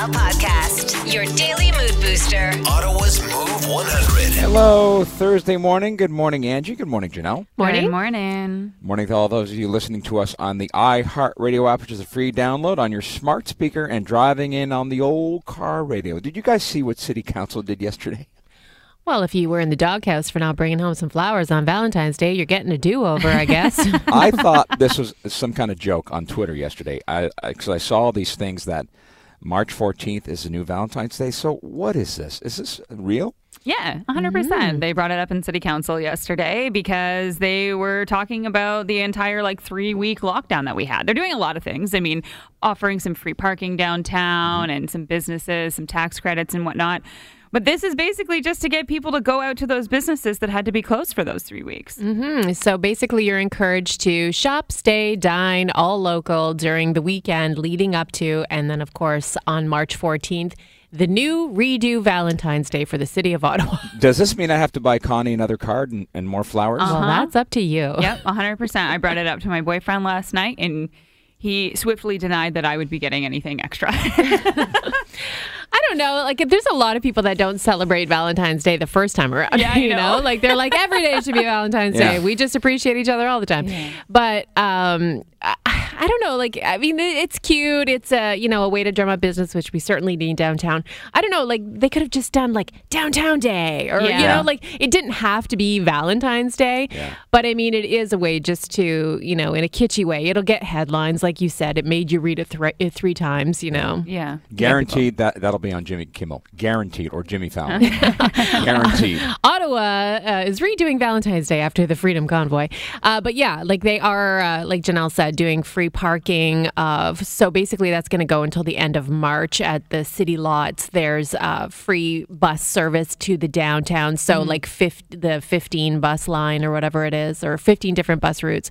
Chanel podcast, your daily mood booster. Ottawa's Move 100. Hello, Thursday morning. Good morning, Angie. Good morning, Janelle. Morning. Good morning. Morning to all those of you listening to us on the iHeartRadio app, which is a free download on your smart speaker and driving in on the old car radio. Did you guys see what City Council did yesterday? Well, if you were in the doghouse for not bringing home some flowers on Valentine's Day, you're getting a do-over, I guess. I thought this was some kind of joke on Twitter yesterday I because I, 'cause I saw all these things that March 14th is the new Valentine's Day. So what is this? Is this real? Yeah, 100%. percent mm. They brought it up in city council yesterday because they were talking about the entire like 3-week lockdown that we had. They're doing a lot of things. I mean, offering some free parking downtown mm-hmm. and some businesses, some tax credits and whatnot. But this is basically just to get people to go out to those businesses that had to be closed for those 3 weeks. Hmm, so basically, you're encouraged to shop, stay, dine, all local during the weekend leading up to, and then, of course, on March 14th, the new redo Valentine's Day for the city of Ottawa. Does this mean I have to buy Connie another card and, and more flowers? Well, that's up to you. Yep, 100%. I brought it up to my boyfriend last night and he swiftly denied that I would be getting anything extra. I don't know. Like, there's a lot of people that don't celebrate Valentine's Day the first time around. Yeah, you know? know. like they're like every day should be Valentine's Yeah. Day. We just appreciate each other all the time. But um, I, I don't know. Like, I mean, it's cute. It's a you know a way to drum up business, which we certainly need downtown. I don't know. Like, they could have just done like Downtown Day, or you know, like it didn't have to be Valentine's Day. But I mean, it is a way just to you know, in a kitschy way, it'll get headlines, like you said. It made you read it, thr it three times. You know. yeah. Guaranteed that that'll be on Jimmy Kimmel. Guaranteed, or Jimmy Fallon. Guaranteed. Ottawa uh, is redoing Valentine's Day after the Freedom Convoy. Uh, but yeah, like they are, uh, like Janelle said, doing free parking. Of so basically, that's going to go until the end of March at the city lots. There's uh, free bus service to the downtown. So like fif- the 15 bus line or whatever it is, or 15 different bus routes.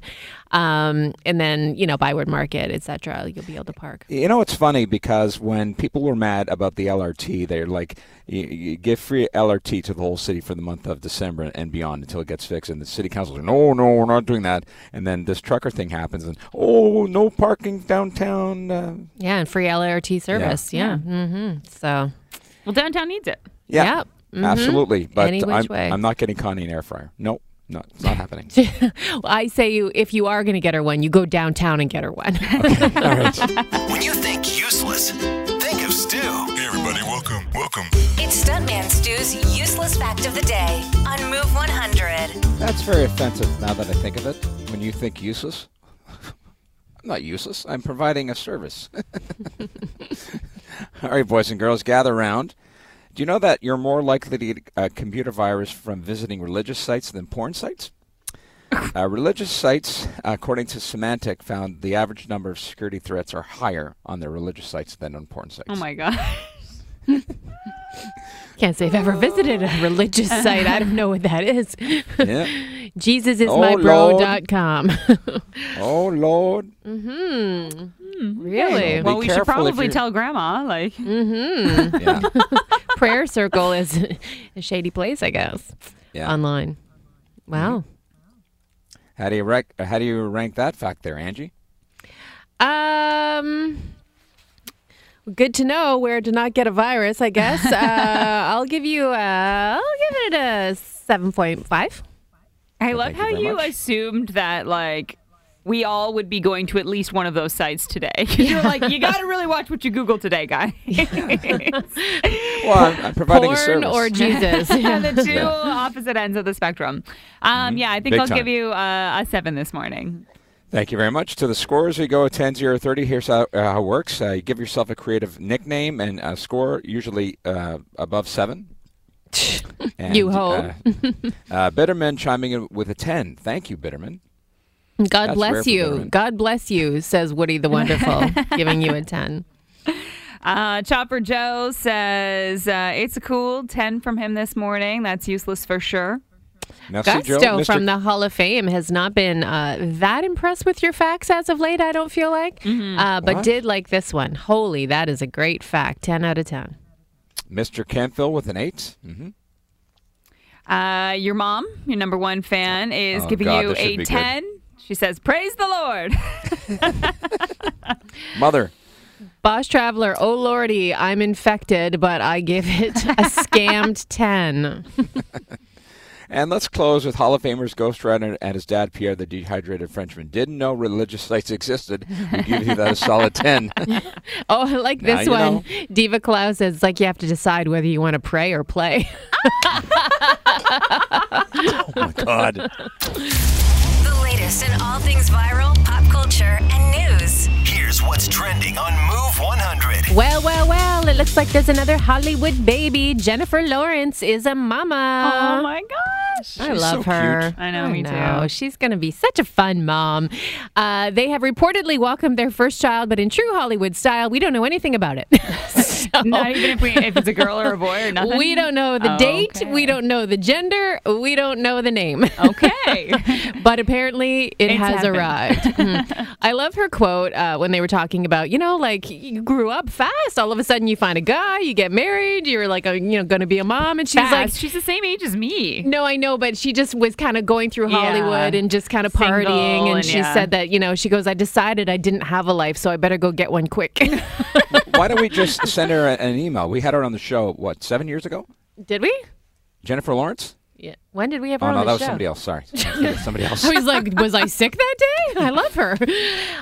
Um, and then you know Byward Market, etc. You'll be able to park. You know, it's funny because when people were mad about the LRT, they're like, you, you give free LRT to the whole city for the month of December and beyond until it gets fixed. And the city council's like, no, no, we're not doing that. And then this trucker thing happens, and oh, no parking downtown. Uh, Yeah, and free LRT service. Yeah. hmm So Well, downtown needs it. yeah, Yep. Mhm. absolutely. But Any which I'm, way. I'm not getting Connie an air fryer. Nope, no, it's not happening. I say you if you are going to get her one, you go downtown and get her one. All right. When you think useless, think of Stu. Hey everybody, welcome, welcome. It's Stuntman Stu's useless fact of the day on Move 100. That's very offensive now that I think of it. When you think useless, I'm not useless. I'm providing a service. All right, boys and girls, gather round. Do you know that you're more likely to get a computer virus from visiting religious sites than porn sites? Uh, religious sites, according to Symantec, found the average number of security threats are higher on their religious sites than on porn sites. Oh my god. Can't say I've ever visited a religious site. I don't know what that is. Yeah. JesusIsMyBro.com. Oh Lord. Hmm. really? well, we should careful if probably you're- tell grandma like Hmm. Yeah. Prayer Circle is a shady place, I guess. Yeah. Online. Wow. How do you rank? How do you rank that fact there, Angie? Um. Good to know where to not get a virus, I guess. uh, I'll give you. Uh, I'll give it a seven point five. I love thank you how you assumed that like we all would be going to at least one of those sites today. You're like, you got to really watch what you Google today, guy. Well, I'm, I'm providing a service. or Jesus? the two opposite ends of the spectrum. Um, Yeah, I think Big I'll time. give you uh, a seven this morning. Thank you very much. To the scores, we go 10 0 30. Here's how, uh, how it works uh, you give yourself a creative nickname and a score, usually uh, above seven. And, You hope. Uh, uh, Bitterman chiming in with a 10. Thank you, Bitterman. God That's bless you. Bitterman. God bless you, says Woody the Wonderful, giving you a 10. Uh, Chopper Joe says uh, it's a cool 10 from him this morning. That's useless for sure. Merci, Joe. Gusto Mr. from the Hall of Fame has not been uh, that impressed with your facts as of late, I don't feel like, uh, but What? did like this one. Holy, that is a great fact. 10 out of 10. Mr. Campville with an 8. hmm Uh, your mom, your number one fan, is Oh, giving God, you a be good. 10. She says, Praise the Lord. Mother, Boss Traveler, oh lordy, I'm infected, but I give it a scammed 10. And let's close with Hall of Famers Ghost Rider and his dad, Pierre, the dehydrated Frenchman. Didn't know religious sites existed. We give you that a solid 10. Oh, I like Now this you one. know. Diva Klaus says it's like you have to decide whether you want to pray or play. oh, my God. The latest in all things viral, pop culture, and news. Here's what's trending on Move 100. Well, well, well, it looks like there's another Hollywood baby. Jennifer Lawrence is a mama. Oh my gosh. I She's love so her. cute. I know, me know. too. She's going to be such a fun mom. Uh, they have reportedly welcomed their first child, but in true Hollywood style, we don't know anything about it. Not even if we if it's a girl or a boy or nothing. we don't know the date. Okay. We don't know the gender. We don't know the name. Okay. but apparently it It's has happened. arrived. Mhm. I love her quote uh, when they were talking about, you know, like you grew up fast. All of a sudden, you find a guy, you get married, you're like, a, you know, going to be a mom, and she's Fast. like. she's the same age as me. No, I know, but she just was kind of going through Yeah. Hollywood and just kind of Single partying. And, and she yeah. said that, you know, she goes, I decided I didn't have a life, so I better go get one quick. Why don't we just send her an email? We had her on the show, what, seven years ago? Did we? Jennifer Lawrence? Yeah. When did we have her Oh, on no, the that was show? somebody else. Sorry. somebody else. I was like, was I sick that day? I love her.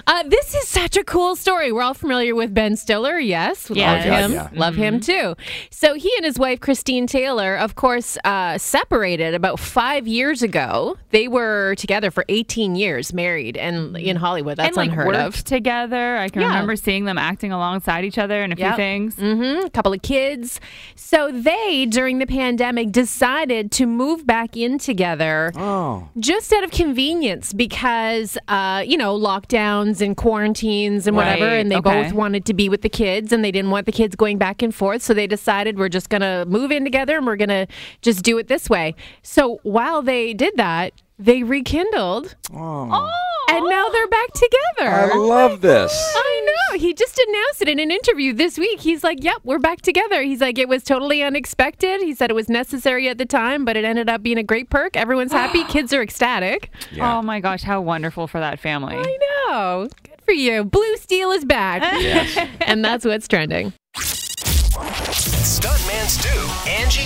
Uh, this is such a cool story. We're all familiar with Ben Stiller. Yes. Yes. Love Oh, him. yeah. Love him too. So he and his wife, Christine Taylor, of course, uh, separated about five years ago. They were together for 18 years, married, and in Hollywood. That's and like unheard worked of. together. I can Yeah. remember seeing them acting alongside each other in a few Yep. things. hmm a couple of kids. So they, during the pandemic, decided to move back in together. Oh. just out of convenience because uh, you know lockdowns and quarantines and whatever Right, and they okay. both wanted to be with the kids and they didn't want the kids going back and forth so they decided we're just going to move in together and we're going to just do it this way so while they did that they rekindled Oh. and now oh. they're back together I love this. I know. He just announced it in an interview this week. He's like, "Yep, we're back together." He's like, "It was totally unexpected." He said it was necessary at the time, but it ended up being a great perk. Everyone's happy. Kids are ecstatic. Yeah. Oh my gosh, how wonderful for that family. I know. Good for you. Blue Steel is back. Yes. and that's what's trending.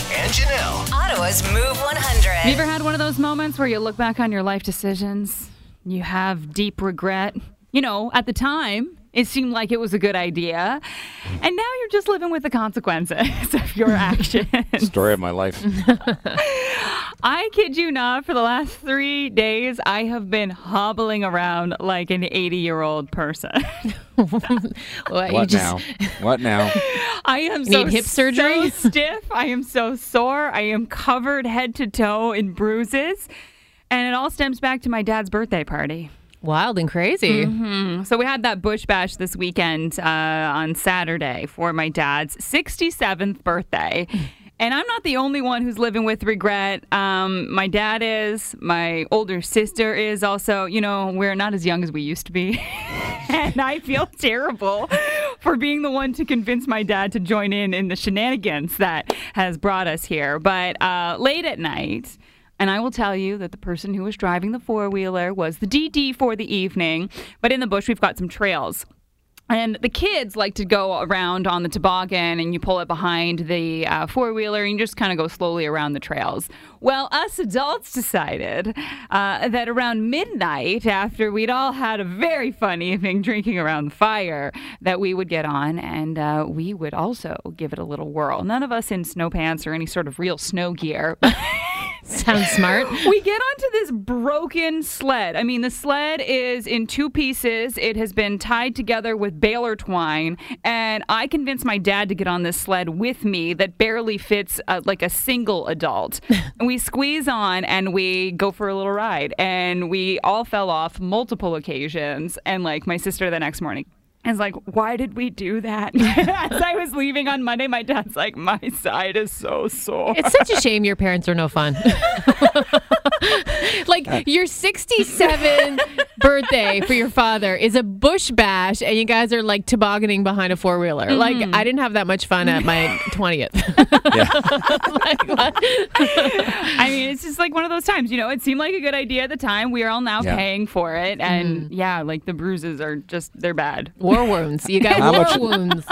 Stuntman Stu, Angie, and Janelle. Ottawa's Move 100. Have you ever had one of those moments where you look back on your life decisions, you have deep regret? You know, at the time, it seemed like it was a good idea, and now you're just living with the consequences of your actions. Story of my life. I kid you not, for the last three days, I have been hobbling around like an 80 year old person. Well, you What just- now? What now? I am so hip surgery? so stiff. I am so sore. I am covered head to toe in bruises. And it all stems back to my dad's birthday party. Wild and crazy. So we had that bush bash this weekend uh, on Saturday for my dad's 67th birthday. And I'm not the only one who's living with regret. Um, my dad is, my older sister is also. You know, we're not as young as we used to be. and I feel terrible for being the one to convince my dad to join in in the shenanigans that has brought us here. But uh, late at night, and I will tell you that the person who was driving the four wheeler was the DD for the evening. But in the bush, we've got some trails. And the kids like to go around on the toboggan and you pull it behind the uh, four wheeler and you just kind of go slowly around the trails. Well, us adults decided uh, that around midnight, after we'd all had a very fun evening drinking around the fire, that we would get on and uh, we would also give it a little whirl. None of us in snow pants or any sort of real snow gear. Sounds smart. we get onto this broken sled. I mean, the sled is in two pieces. It has been tied together with baler twine, and I convinced my dad to get on this sled with me that barely fits uh, like a single adult. and we squeeze on and we go for a little ride, and we all fell off multiple occasions. And like my sister the next morning. Is like, why did we do that? As I was leaving on Monday, my dad's like, my side is so sore. It's such a shame your parents are no fun. like your 67 birthday for your father is a bush bash, and you guys are like tobogganing behind a four wheeler. Like mm-hmm. I didn't have that much fun at my 20th. Like, what? I mean, it's just like one of those times, you know, it seemed like a good idea at the time. We are all now Yeah. paying for it. And mm-hmm. yeah, like the bruises are just, they're bad. What war wounds. You got How war much- wounds.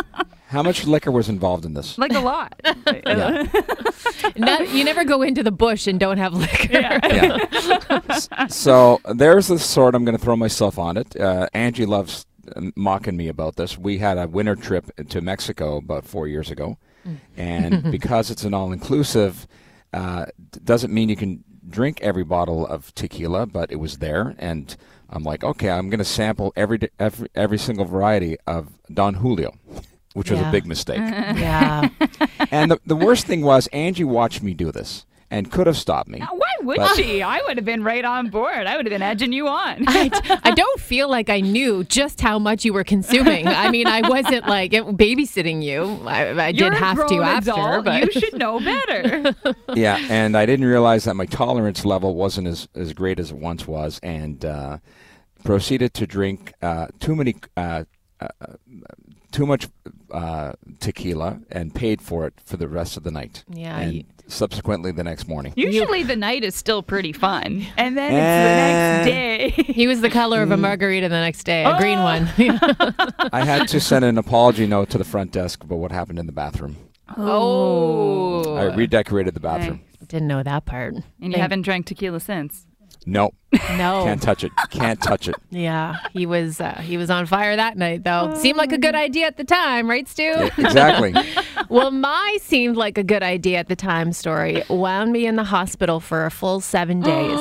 How much liquor was involved in this? Like a lot. Yeah. Not, you never go into the bush and don't have liquor. yeah. S- so there's the sword. I'm going to throw myself on it. Uh, Angie loves uh, mocking me about this. We had a winter trip to Mexico about four years ago, and because it's an all-inclusive, uh, doesn't mean you can drink every bottle of tequila. But it was there, and I'm like, okay, I'm going to sample every, every every single variety of Don Julio, which was Yeah. a big mistake. Yeah. and the, the worst thing was Angie watched me do this and could have stopped me. Why would But- she? I would have been right on board. I would have been edging you on. I, I don't feel like I knew just how much you were consuming. I mean, I wasn't like babysitting you. I, I did a have to grown after, adult. but You should know better. yeah, and I didn't realize that my tolerance level wasn't as, as great as it once was, and uh, proceeded to drink uh, too many, uh, uh, too much uh, tequila, and paid for it for the rest of the night. Yeah, and you- subsequently the next morning. Usually the night is still pretty fun. And then Eh. it's the next day. he was the color of a margarita the next day, a green one. I had to send an apology note to the front desk about what happened in the bathroom. oh, I redecorated the bathroom. didn't know that part. And you Thank- haven't drank tequila since. No, No. can't touch it. Can't touch it. Yeah, he was uh, he was on fire that night though. Seemed like a good idea at the time, right, Stu? Yeah, exactly. well, my seemed like a good idea at the time story wound me in the hospital for a full seven days.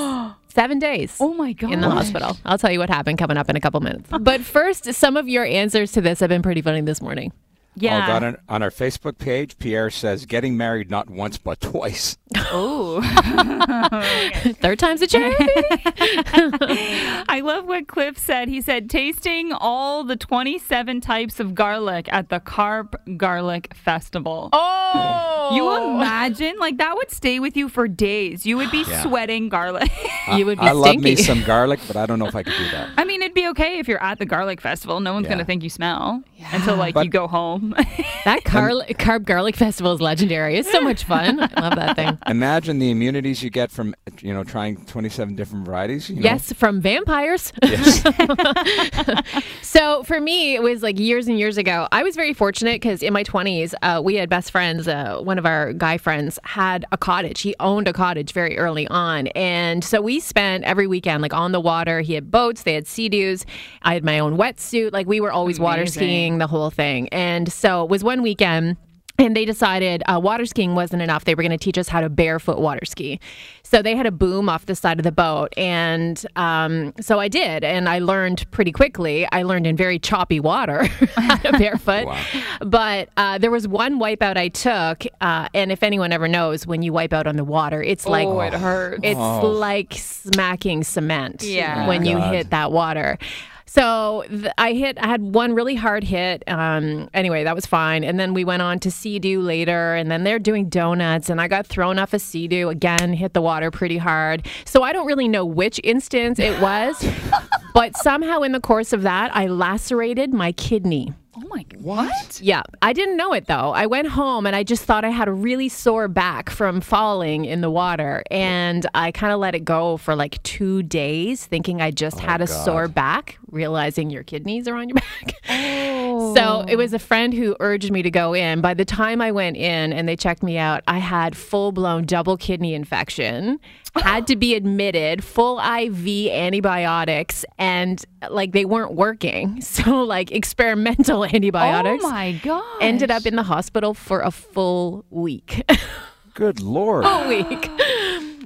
seven days. Oh my god. In the hospital. I'll tell you what happened coming up in a couple minutes. But first, some of your answers to this have been pretty funny this morning. Yeah. Oh, God, on, on our Facebook page, Pierre says, getting married not once but twice. Oh. Third time's a charm. I love what Cliff said. He said, tasting all the 27 types of garlic at the Carp Garlic Festival. oh, You imagine? Like, that would stay with you for days. You would be Yeah. sweating garlic. you would be I love me some garlic, but I don't know if I could do that. I mean, it'd be okay if you're at the garlic festival. No one's Yeah. going to think you smell until, like, But- you go home. that car- Carp garlic festival is legendary. It's so much fun. I love that thing. Imagine the immunities you get from, you know, trying 27 different varieties. You know? Yes, from vampires. Yes. So for me, it was like years and years ago. I was very fortunate because in my 20s, uh, we had best friends. Uh, one of our guy friends had a cottage. He owned a cottage very early on. And so we spent every weekend like on the water. He had boats, they had sea-doos. I had my own wetsuit. Like we were always water skiing, the whole thing. And so it was one weekend. And they decided uh, water skiing wasn't enough. They were going to teach us how to barefoot water ski. So they had a boom off the side of the boat. And um, so I did. And I learned pretty quickly. I learned in very choppy water how to barefoot. Wow. But uh, there was one wipeout I took. Uh, and if anyone ever knows, when you wipe out on the water, it's like. oh, it hurts. It's Oh. like smacking cement Yeah. when you hit that water. So th- I hit, I had one really hard hit. Um, anyway, that was fine. And then we went on to Sea-Doo later, and then they're doing donuts, and I got thrown off a Sea-Doo again, hit the water pretty hard. So I don't really know which instance it was, but somehow in the course of that, I lacerated my kidney. Oh my. What? Yeah, I didn't know it though. I went home and I just thought I had a really sore back from falling in the water. And I kind of let it go for like two days, thinking I just oh had a God. sore back, realizing your kidneys are on your back. Oh, So it oh. was a friend who urged me to go in. By the time I went in and they checked me out, I had full blown double kidney infection, had to be admitted, full IV antibiotics, and like they weren't working. So, like experimental antibiotics. Oh my God. Ended up in the hospital for a full week. Good Lord. a week.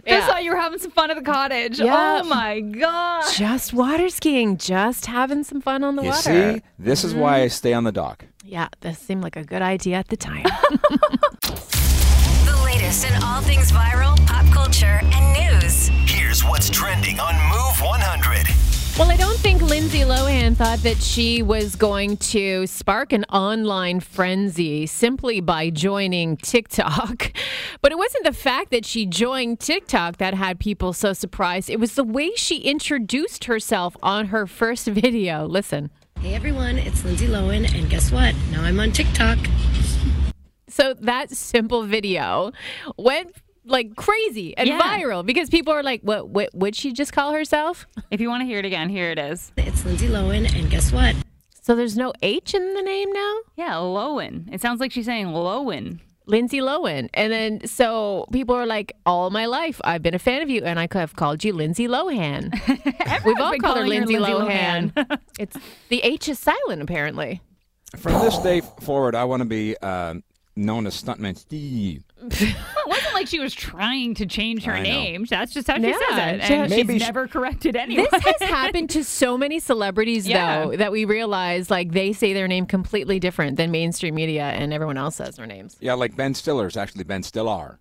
Just Yeah. thought you were having some fun at the cottage. Oh yeah. Oh my God. Just water skiing, just having some fun on the You water. see, this is why I stay on the dock. Yeah, this seemed like a good idea at the time. The latest in all things viral, pop culture, and news. Here's what's trending on Move 100. Well, I don't think Lindsay Lohan thought that she was going to spark an online frenzy simply by joining TikTok. But it wasn't the fact that she joined TikTok that had people so surprised. It was the way she introduced herself on her first video. Listen. Hey everyone, it's Lindsay Lohan, and guess what? Now I'm on TikTok. So that simple video went like crazy and Yeah. viral because people are like, what, what would she just call herself? If you want to hear it again, here it is. It's Lindsay Lohan, and guess what? So there's no H in the name now? Yeah, Lowen. It sounds like she's saying Lowen. Lindsay Lohan. And then so people are like, all my life I've been a fan of you, and I could have called you Lindsay Lohan. We've all called her her Lindsay, Lindsay Lohan. Lohan. it's the H is silent apparently. From this day forward, I want to be uh, known as Stuntman Steve. It wasn't like she was trying to change her I know. name. That's just how she Yeah, says it. she- And Maybe she's she- never corrected anyone. This has happened to so many celebrities Yeah. though that we realize like they say their name completely different than mainstream media and everyone else says their names. Yeah, like Ben Stiller is actually Ben Stiller.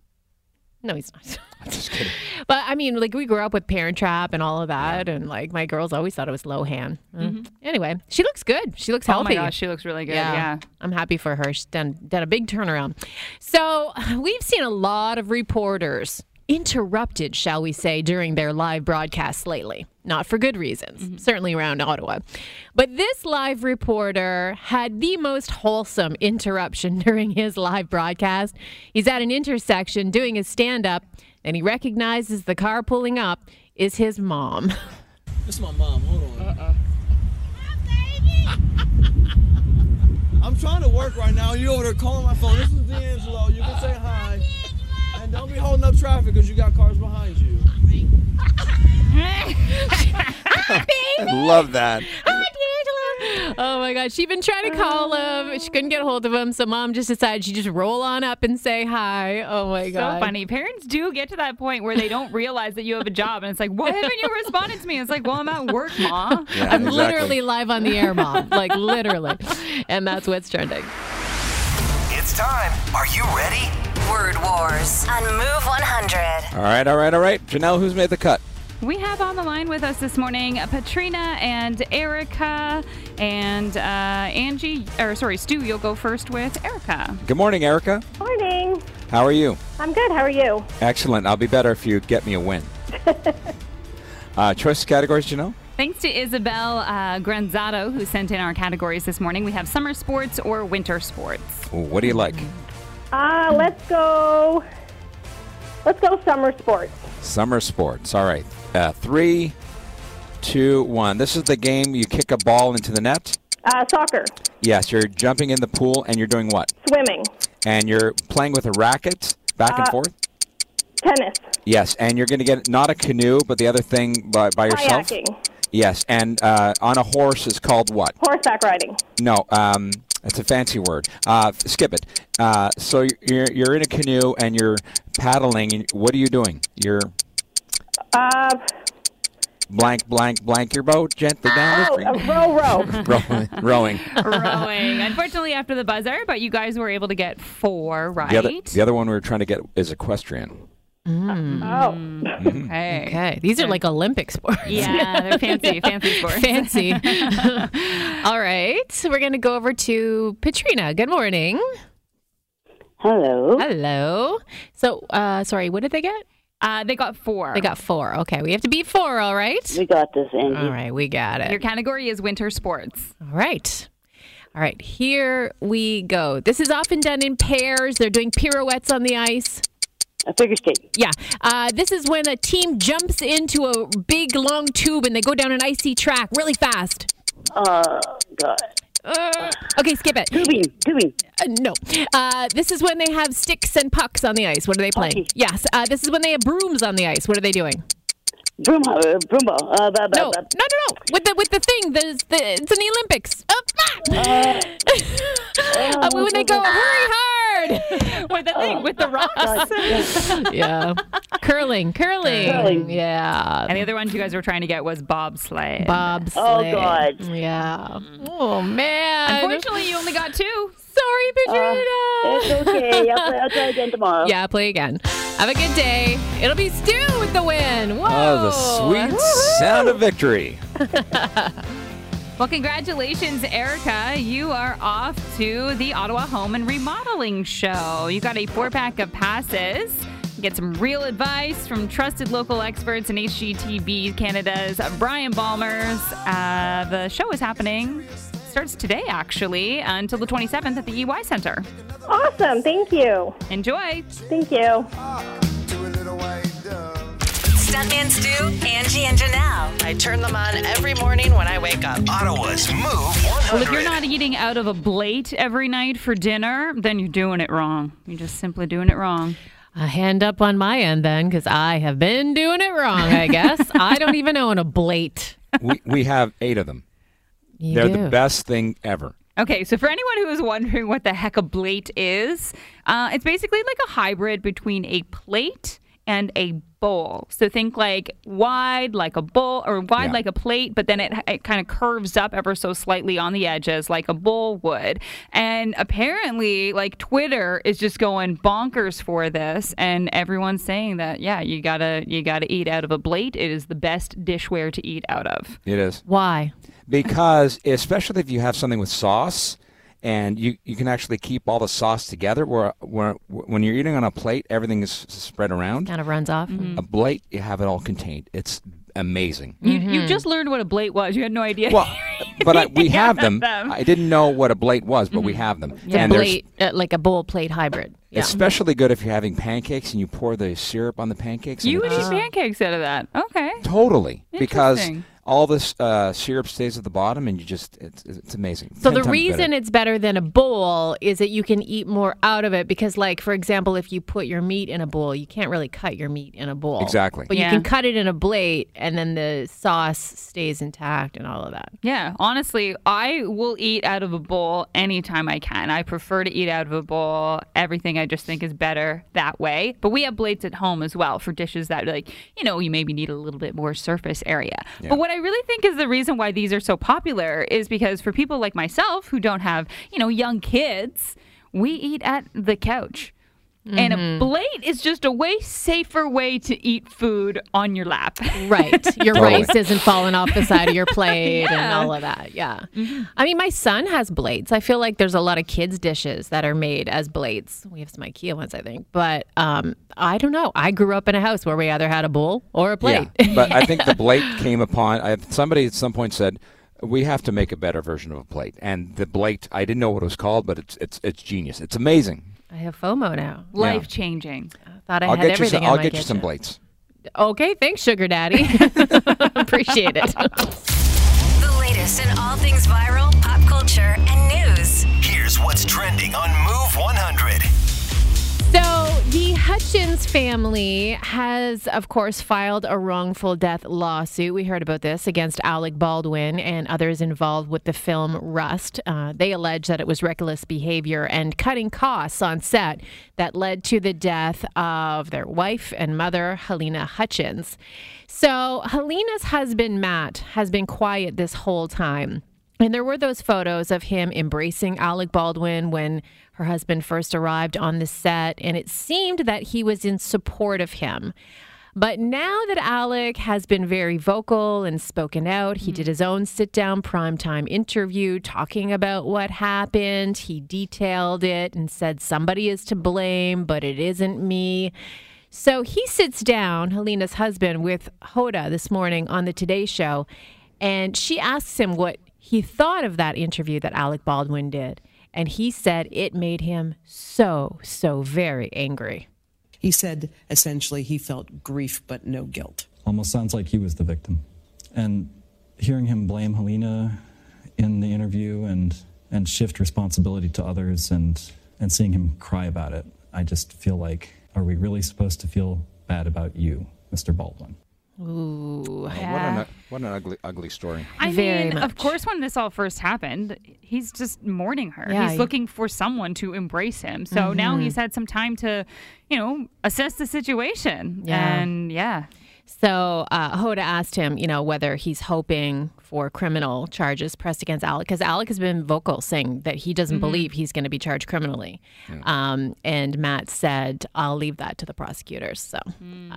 No, he's not. I'm just kidding. But I mean, like we grew up with Parent Trap and all of that, and like my girls always thought it was Lohan. Mm. Anyway, she looks good. She looks oh healthy. my gosh, she looks really good. Yeah. I'm happy for her. She's done done a big turnaround. So we've seen a lot of reporters interrupted, shall we say, during their live broadcasts lately. Not for good reasons, mm-hmm. certainly around Ottawa. But this live reporter had the most wholesome interruption during his live broadcast. He's at an intersection doing his stand up, and he recognizes the car pulling up is his mom. This is my mom. Hold on. Uh-uh. I'm trying to work right now. You over there calling my phone. This is D'Angelo. You can say hi. And don't be holding up traffic because you got cars behind you. Love that. Oh my God. She'd been trying to call him. She couldn't get a hold of him. So mom just decided she'd just roll on up and say hi. Oh my God, So funny. Parents do get to that point where they don't realize that you have a job, and it's like, why haven't you responded to me? It's like, well, I'm at work, ma. Yeah, I'm exactly. literally live on the air, mom. Like literally. And that's what's trending. It's time. Are you ready? Word Wars on Move 100. All right, all right, all right. Janelle, who's made the cut? We have on the line with us this morning Patrina and Erica and uh, Angie, or sorry, Stu, you'll go first with Erica. Good morning, Erica. Morning. How are you? I'm good. How are you? Excellent. I'll be better if you get me a win. uh, choice categories, Janelle? Thanks to Isabel uh, Granzato, who sent in our categories this morning. We have summer sports or winter sports. Ooh, what do you like? Uh, let's go. Let's go summer sports. Summer sports. All right. Uh, three, two, one. This is the game you kick a ball into the net. Uh, soccer, Yes, you're jumping in the pool and you're doing what? swimming, And you're playing with a racket back and Uh, forth? tennis, Yes, and you're going to get not a canoe, but the other thing by, by yourself? kayaking, Yes, and uh, on a horse is called what? horseback riding, No, um, it's a fancy word. Uh, skip it. Uh, so you're, you're in a canoe and you're paddling. What are you doing? You're uh, blank, blank, blank your boat gently down oh, the uh, stream. row, row. rowing. rowing. Rowing. Unfortunately, after the buzzer, but you guys were able to get four right. The other, the other one we were trying to get is equestrian. Oh, okay. Okay. These are like Olympic sports. Yeah, they're fancy, fancy sports. Fancy. All right. We're going to go over to Patrina. Good morning. Hello. Hello. So, uh, sorry, what did they get? Uh, they got four. They got four. Okay. We have to beat four. All right. We got this, Angie. All right. We got it. Your category is winter sports. All right. All right. Here we go. This is often done in pairs. They're doing pirouettes on the ice. A figure skate. Yeah. Uh, this is when a team jumps into a big long tube and they go down an icy track really fast. Oh, God. Uh, okay, skip it. Tubing. Tubing. Uh, no. Uh, this is when they have sticks and pucks on the ice. What are they playing? Hockey. Yes. Uh, this is when they have brooms on the ice. What are they doing? Broom, uh, broomball. Uh, ba, ba, No, no, no, no. With the with the thing. There's the it's in the Olympics. Uh, ah! Uh, when they go hurry hard. with the thing, with the rocks. yeah. Curling, curling. Curling. Yeah. and the other ones you guys were trying to get was bobsleigh. Bob Oh. God. Yeah. Oh man. Unfortunately, you only got two. Sorry, Patrina. It's okay. I'll play, I'll try again tomorrow. Yeah, play again. Have a good day. It'll be Stu with the win. Whoa. Oh, the sweet sound of victory. Well, congratulations, Erica. You are off to the Ottawa Home and Remodeling Show. You got a four pack of passes. Get some real advice from trusted local experts in HGTV Canada's Bryan Baeumler's. Uh, the show is happening, starts today actually, until the 27th at the EY Center. awesome. Thank you. Enjoy. Thank you. Stuntman Stu, Angie, and Janelle. I turn them on every morning when I wake up. Ottawa's Move 100. Well, if you're not eating out of a blate every night for dinner, then you're doing it wrong. You're just simply doing it wrong. A hand up on my end then, because I have been doing it wrong, I guess. I don't even own a blate. we, we have eight of them. You They're do. the best thing ever. Okay, so for anyone who is wondering what the heck a blate is, uh, it's basically like a hybrid between a plate and a bowl. So think like wide like a bowl or wide Yeah. like a plate, but then it, it kind of curves up ever so slightly on the edges like a bowl would. And apparently, like Twitter is just going bonkers for this, and everyone's saying that yeah, you gotta you gotta eat out of a plate. It is the best dishware to eat out of. It is. Why? Because, especially if you have something with sauce, and you, you can actually keep all the sauce together. Where, where when you're eating on a plate, everything is spread around. Kind of runs off. Mm-hmm. A plate, you have it all contained. It's amazing. You, you mm-hmm. just learned what a plate was. You had no idea. Well, but I, we have them. them. I didn't know what a blate was, but we mm-hmm. have them. It's a and there's- plate, uh, like a bowl plate hybrid. Yeah. especially good if you're having pancakes and you pour the syrup on the pancakes. You would eat pancakes out of that. Okay. Totally, because Interesting. All this uh, syrup stays at the bottom, and you just it's, it's amazing. So Ten the reason better. it's better than a bowl is that you can eat more out of it because like for example if you put your meat in a bowl you can't really cut your meat in a bowl. Exactly. But Yeah. you can cut it in a blate, and then the sauce stays intact and all of that. Yeah, honestly, I will eat out of a bowl anytime I can. I prefer to eat out of a bowl. Everything I just think is better that way. But we have blates at home as well for dishes that, like, you know, you maybe need a little bit more surface area. Yeah. But what I really think is the reason why these are so popular is because for people like myself who don't have, you know, young kids, we eat at the couch. And a plate is just a way safer way to eat food on your lap. Right. Your Totally. rice isn't falling off the side of your plate and all of that. Yeah. I mean, my son has blates. I feel like there's a lot of kids' dishes that are made as blates. We have some IKEA ones, I think. But um, I don't know. I grew up in a house where we either had a bowl or a plate. Yeah, but I think the plate came upon. I, somebody at some point said we have to make a better version of a plate, and the plate. I didn't know what it was called, but it's it's it's genius. It's amazing. I have FOMO now. Life changing. I thought I will had get you everything some. in I'll my get you some kitchen. plates. Okay, thanks, Sugar Daddy. Appreciate it. The latest in all things viral, pop culture, and news. Here's what's trending on Move 100. The Hutchins family has, of course, filed a wrongful death lawsuit. We heard about this against Alec Baldwin and others involved with the film Rust. Uh, they allege that it was reckless behavior and cutting costs on set that led to the death of their wife and mother, Halyna Hutchins. So, Halyna's husband, Matt, has been quiet this whole time. And there were those photos of him embracing Alec Baldwin when her husband first arrived on the set, and it seemed that he was in support of him. But now that Alec has been very vocal and spoken out, he did mm-hmm. his own sit down primetime interview talking about what happened. He detailed it and said somebody is to blame, but it isn't me. So he sits down, Halyna's husband, with Hoda this morning on the Today Show, and she asks him what he thought of that interview that Alec Baldwin did. And he said it made him so, so very angry. He said essentially he felt grief but no guilt. almost sounds like he was the victim. And hearing him blame Halyna in the interview and and shift responsibility to others and and seeing him cry about it, I just feel like are we really supposed to feel bad about you, Mr. Baldwin? Ooh. Oh, what an what an ugly ugly story. I Very mean, of course, when this all first happened, he's just mourning her. Yeah, he's he- looking for someone to embrace him. So now Mhm. he's had some time to, you know, assess the situation. Yeah. And yeah. So uh, Hoda asked him, you know, whether he's hoping for criminal charges pressed against Alec, because Alec has been vocal saying that he doesn't Mhm. believe he's going to be charged criminally. Um, and Matt said, "I'll leave that to the prosecutors." So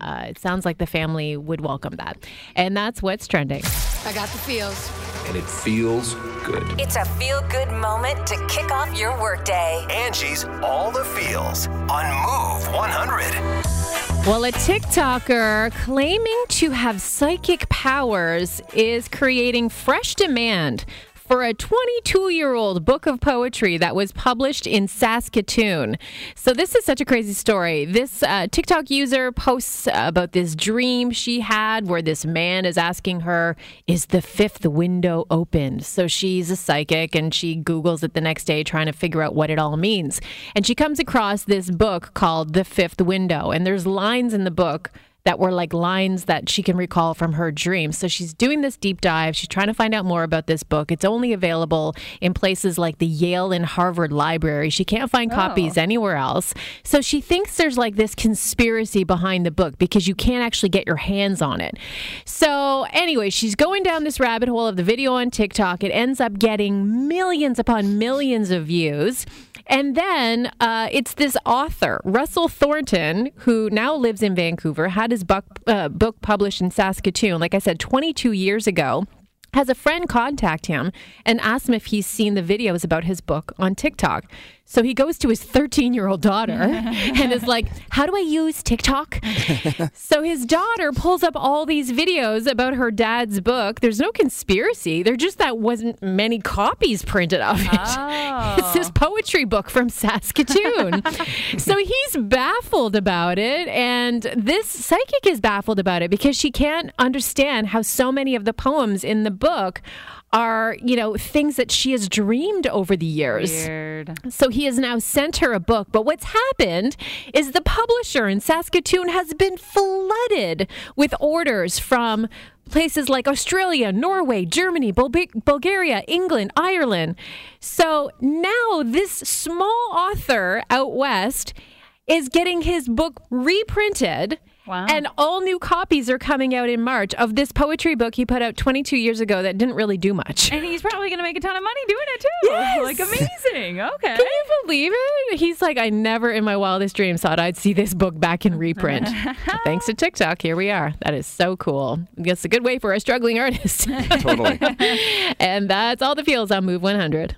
uh, it sounds like the family would welcome that, and that's what's trending. I got the feels. And it feels good. It's a feel good moment to kick off your workday. Angie's All the Feels on Move 100. Well, a TikToker claiming to have psychic powers is creating fresh demand for a 22 year old book of poetry that was published in Saskatoon. So, this is such a crazy story. This uh, TikTok user posts about this dream she had where this man is asking her, Is the fifth window open? So, she's a psychic and she Googles it the next day trying to figure out what it all means. And she comes across this book called The Fifth Window. And there's lines in the book that were like lines that she can recall from her dreams. So she's doing this deep dive. She's trying to find out more about this book. It's only available in places like the Yale and Harvard Library. She can't find Oh. copies anywhere else. So she thinks there's like this conspiracy behind the book because you can't actually get your hands on it. So anyway, she's going down this rabbit hole of the video on TikTok. It ends up getting millions upon millions of views. And then uh, it's this author, Russell Thornton, who now lives in Vancouver, had his book, uh, book published in Saskatoon, like I said, 22 years ago. Has a friend contact him and ask him if he's seen the videos about his book on TikTok. So he goes to his 13 year old daughter and is like, How do I use TikTok? so his daughter pulls up all these videos about her dad's book. There's no conspiracy. There just that wasn't many copies printed of it. It's this oh. poetry book from Saskatoon. so he's baffled about it. And this psychic is baffled about it because she can't understand how so many of the poems in the book are, you know, things that she has dreamed over the years. Weird. So he has now sent her a book. But what's happened is the publisher in Saskatoon has been flooded with orders from places like Australia, Norway, Germany, Bul- Bulgaria, England, Ireland. So now this small author out west is getting his book reprinted. Wow. And all new copies are coming out in March of this poetry book he put out 22 years ago that didn't really do much. And he's probably going to make a ton of money doing it too. Yes. Like amazing. Okay. Can you believe it? He's like, I never in my wildest dreams thought I'd see this book back in reprint. Thanks to TikTok, here we are. That is so cool. It's a good way for a struggling artist. Totally. and that's all the feels on Move 100.